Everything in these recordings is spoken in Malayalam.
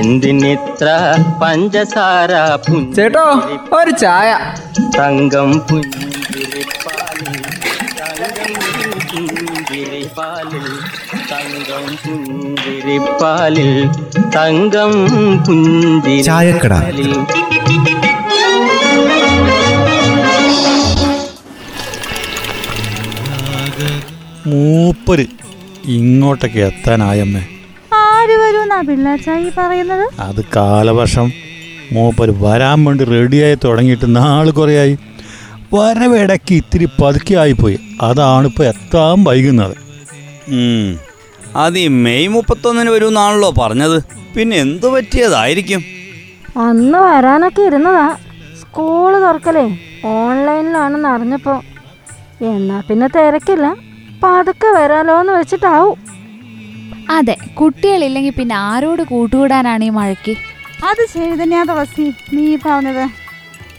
എന്തിനിത്ര പഞ്ചസാര ചേട്ടോ ഒരു ചായ. തങ്കം പുഞ്ചിരിപ്പാലിൽ തങ്കം പുഞ്ചിരിപ്പാലിൽ തങ്കം പുഞ്ചിരിപ്പാലിൽ തങ്കം ചായക്കട. പുഞ്ചിരിപ്പാലിൽ മൂപ്പര് ഇങ്ങോട്ടൊക്കെ എത്താനായമ്മേ. ആര് വരുമെന്നാ പിള്ളാച്ചായി പറയുന്നത്? അത് കാലവർഷം മൂപ്പര് വരാൻ വേണ്ടി റെഡിയായി തുടങ്ങിയിട്ട് നാൾ കുറേയായി. വരവിടയ്ക്ക് ഇത്തിരി പതുക്കെ ആയിപ്പോയി. അതാണ് ഇപ്പോൾ എത്താൻ വൈകുന്നത്. അത് ഈ മെയ് മുപ്പത്തൊന്നിന് വരുമെന്നാണല്ലോ പറഞ്ഞത്. പിന്നെ എന്തു പറ്റിയതായിരിക്കും? അന്ന് വരാനൊക്കെ ഇരുന്നതാ. സ്കൂൾ തുറക്കലേ ഓൺലൈനിലാണെന്ന് അറിഞ്ഞപ്പോ. എന്നാ പിന്നെ തിരക്കില്ല. പതുക്കെ വരാലോന്ന് വെച്ചിട്ടാവും. അതെ കുട്ടികളില്ലെങ്കിൽ പിന്നെ ആരോട് കൂട്ടുകൂടാനാണ് ഈ മഴയ്ക്ക്? അത് ശരി തന്നെയാ തുളസി നീ പറഞ്ഞത്.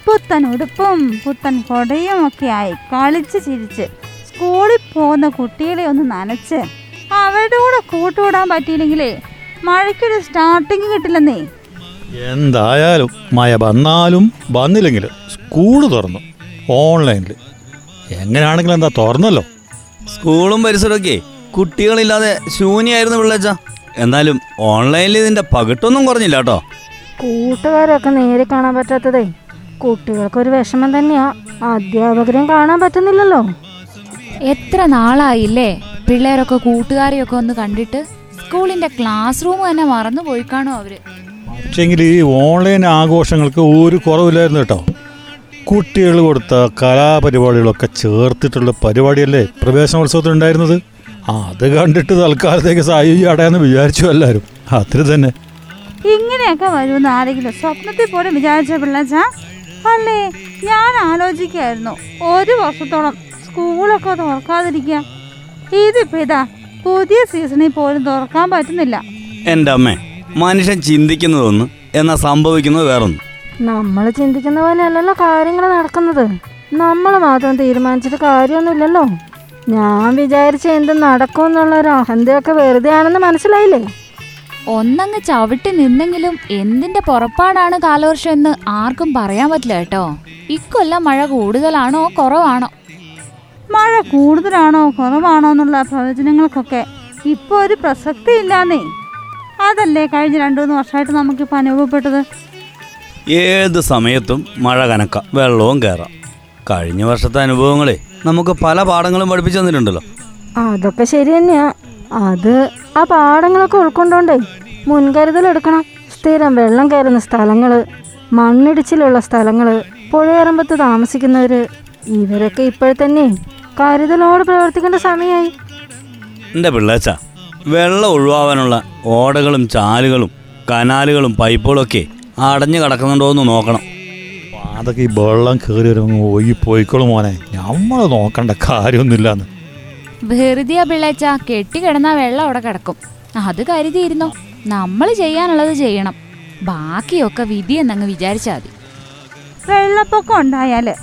പുത്തൻ ഉടുപ്പും പുത്തൻ കൊടയും ഒക്കെ ആയി കളിച്ച് ചിരിച്ച് സ്കൂളിൽ പോകുന്ന കുട്ടികളെ ഒന്ന് നനച്ച് അവരുടെ കൂടെ കൂട്ടുകൂടാൻ പറ്റിയില്ലെങ്കിലേ മഴയ്ക്കൊരു സ്റ്റാർട്ടിങ് കിട്ടില്ലെന്നേ. എന്തായാലും മഴ വന്നാലും വന്നില്ലെങ്കിലും സ്കൂൾ തുറന്നു ഓൺലൈനിൽ എങ്ങനെയാണെങ്കിലും എന്താ തുറന്നല്ലോ? സ്കൂളും പരിസരമൊക്കെ കുട്ടികളില്ലാതെ ശൂന്യായിരുന്നു പിള്ളേച്ച. എന്നാലും ഓൺലൈനിൽ ഇതിന്റെ പകിട്ടൊന്നും കുറഞ്ഞില്ല കേട്ടോ. കൂട്ടുകാരൊക്കെ നേരെ കാണാൻ പറ്റാത്തതേ കുട്ടികൾക്കൊരു വിഷമം തന്നെയാ. അധ്യാപകരെയും കാണാൻ പറ്റുന്നില്ലല്ലോ. എത്ര നാളായില്ലേ പിള്ളേരൊക്കെ കൂട്ടുകാരെയൊക്കെ ഒന്ന് കണ്ടിട്ട് സ്കൂളിന്റെ ക്ലാസ് റൂം തന്നെ മറന്നു പോയി കാണും അവർ. പക്ഷേങ്കിൽ ഈ ഓൺലൈൻ ആഘോഷങ്ങൾക്ക് ഒരു കുറവില്ലായിരുന്നു കേട്ടോ. കുട്ടികൾ കൊടുത്ത കലാപരിപാടികളൊക്കെ ചേർത്തിട്ടുള്ള പരിപാടിയല്ലേ പ്രവേശനോത്സവത്തിൽ ഉണ്ടായിരുന്നത് ആ അത് കണ്ടിട്ട് തൽക്കാലത്തേക്ക് സായുജി അടയാന്ന് വിചാരിച്ചു എല്ലാവരും അത്ര തന്നെ. ഇങ്ങനെയൊക്കെ വരുമെന്ന് ആരെങ്കിലും സ്വപ്നത്തിൽ പോലും വിചാരിച്ച പിള്ളേച്ച? അല്ലേ ഞാൻ ആലോചിക്കായിരുന്നു. ഒരു വർഷത്തോളം സ്കൂളൊക്കെ തുറക്കാതിരിക്കുക ഇതിപ്പോ ഇതാ പുതിയ സീസണിൽ പോലും തുറക്കാൻ പറ്റുന്നില്ല. എന്റെ അമ്മേ മനുഷ്യൻ ചിന്തിക്കുന്നതൊന്ന് എന്നാ സംഭവിക്കുന്നത് വേറൊന്ന്. നമ്മൾ ചിന്തിക്കുന്ന പോലെ അല്ലല്ലോ കാര്യങ്ങൾ നടക്കുന്നത്. നമ്മൾ മാത്രം തീരുമാനിച്ചിട്ട് കാര്യമൊന്നുമില്ലല്ലോ. ഞാൻ വിചാരിച്ച എന്ത് നടക്കും എന്നുള്ളൊരു അഹന്തയൊക്കെ വെറുതെ ആണെന്ന് മനസ്സിലായില്ലേ? ഒന്നങ്ങ് ചവിട്ടി നിന്നെങ്കിലും എന്തിന്റെ പുറപ്പാടാണ് കാലവർഷം എന്ന് ആർക്കും പറയാൻ പറ്റില്ല കേട്ടോ. ഇക്കൊല്ലം മഴ കൂടുതലാണോ കുറവാണോ? മഴ കൂടുതലാണോ കുറവാണോ എന്നുള്ള പ്രവചനങ്ങൾക്കൊക്കെ ഇപ്പോൾ ഒരു പ്രസക്തി ഇല്ലാന്നേ. അതല്ലേ കഴിഞ്ഞ രണ്ടു മൂന്ന് വർഷമായിട്ട് നമുക്കിപ്പോൾ അനുഭവപ്പെട്ടത്? ഏത് സമയത്തും മഴ കനക്കാം വെള്ളവും കയറാം കഴിഞ്ഞ വർഷത്തെ അനുഭവങ്ങളെ നമുക്ക് പല പാഠങ്ങളും പഠിപ്പിച്ചു തന്നിട്ടുണ്ടല്ലോ. അതൊക്കെ ശരി തന്നെയാ. അത് ആ പാടങ്ങളൊക്കെ ഉൾക്കൊണ്ടോണ്ടേ മുൻകരുതൽ എടുക്കണം. സ്ഥിരം വെള്ളം കയറുന്ന സ്ഥലങ്ങൾ മണ്ണിടിച്ചിലുള്ള സ്ഥലങ്ങൾ പുഴയറമ്പത്ത് താമസിക്കുന്നവര് ഇവരൊക്കെ ഇപ്പോഴത്തന്നെ കരുതലോട് പ്രവർത്തിക്കേണ്ട സമയമായി എന്റെ പിള്ളേച്ച വെള്ളം ഒഴിവാകാനുള്ള ഓടകളും ചാലുകളും കനാലുകളും പൈപ്പുകളൊക്കെ അടഞ്ഞു കിടക്കുന്നുണ്ടോ എന്ന് നോക്കണം. അതൊക്കെ ഈ വെള്ളം കയറി വരുമ്പോൾ ഒഴുകി പോയിക്കോളും മോനെ. നമ്മൾ നോക്കണ്ട കാര്യമൊന്നുമില്ലാന്ന്. വെറുതെ പിള്ളേച്ച കെട്ടിക്കിടന്നാ വെള്ളം അവിടെ കിടക്കും. അത് കരുതിയിരുന്നോ? നമ്മൾ ചെയ്യാനുള്ളത് ചെയ്യണം. ബാക്കിയൊക്കെ വിധി എന്നങ്ങ് വിചാരിച്ചാൽ മതി. വെള്ളപ്പൊക്കം ഉണ്ടായാൽ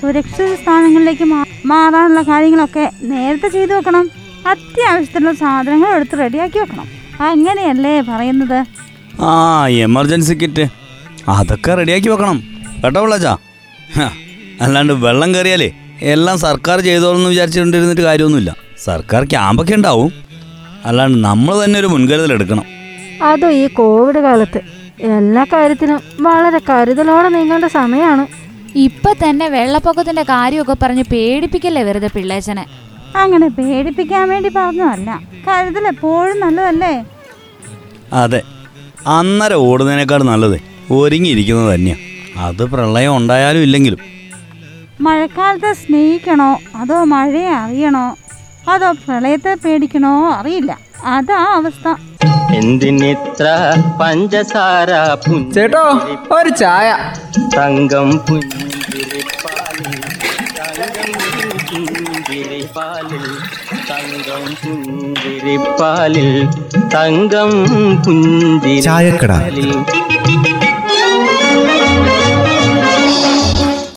സുരക്ഷിത സ്ഥാനങ്ങളിലേക്ക് മാറാനുള്ള കാര്യങ്ങളൊക്കെ നേരത്തെ ചെയ്തു വെക്കണം. അത്യാവശ്യത്തിനുള്ള സാധനങ്ങൾ എടുത്ത് റെഡിയാക്കി വെക്കണം. അങ്ങനെയല്ലേ പറയുന്നത്? ആ എമർജൻസി കിറ്റ്. അതൊക്കെ റെഡിയാക്കി വെക്കണം. കേട്ടോ പിള്ളച്ചാ? അല്ലാണ്ട് വെള്ളം കയറിയാലേ എല്ലാം സർക്കാർ ചെയ്തോളെന്ന് വിചാരിച്ചുകൊണ്ടിരുന്നിട്ട് കാര്യമൊന്നുമില്ല. സർക്കാർ ക്യാമ്പൊക്കെ ഉണ്ടാവും. അല്ലാണ്ട് നമ്മൾ തന്നെ ഒരു മുൻകരുതൽ എടുക്കണം. അതോ ഈ കോവിഡ് കാലത്ത് എല്ലാ കാര്യത്തിനും വളരെ കരുതലോടെ നീങ്ങേണ്ട സമയമാണ് ഇപ്പൊ തന്നെ വെള്ളപ്പൊക്കത്തിന്റെ കാര്യമൊക്കെ പറഞ്ഞ് പേടിപ്പിക്കല്ലേ വെറുതെ പിള്ളേച്ചനെ? അങ്ങനെ പേടിപ്പിക്കാൻ വേണ്ടി പറഞ്ഞതല്ല. കരുതൽ എപ്പോഴും നല്ലതല്ലേ? അതെ. അന്നേരം ഓടുന്നതിനേക്കാൾ നല്ലത് ഒരുങ്ങിയിരിക്കുന്നത് തന്നെയാണ് അത് പ്രളയം ഉണ്ടായാലും ഇല്ലെങ്കിലും. മഴക്കാലത്തെ സ്നേഹിക്കണോ? അതോ മഴയെ അറിയണോ? അതോ പ്രളയത്തെ പേടിക്കണോ? അറിയില്ല. അതാ അവസ്ഥ. എന്തിനിത്ര പഞ്ചസാര ചേട്ടോ ഒരു ചായ. തങ്കം പുഞ്ചിരിപ്പാലിൽ തങ്കം പുഞ്ചിരിപ്പാലിൽ തങ്കം പുഞ്ചിരിപ്പാലിൽ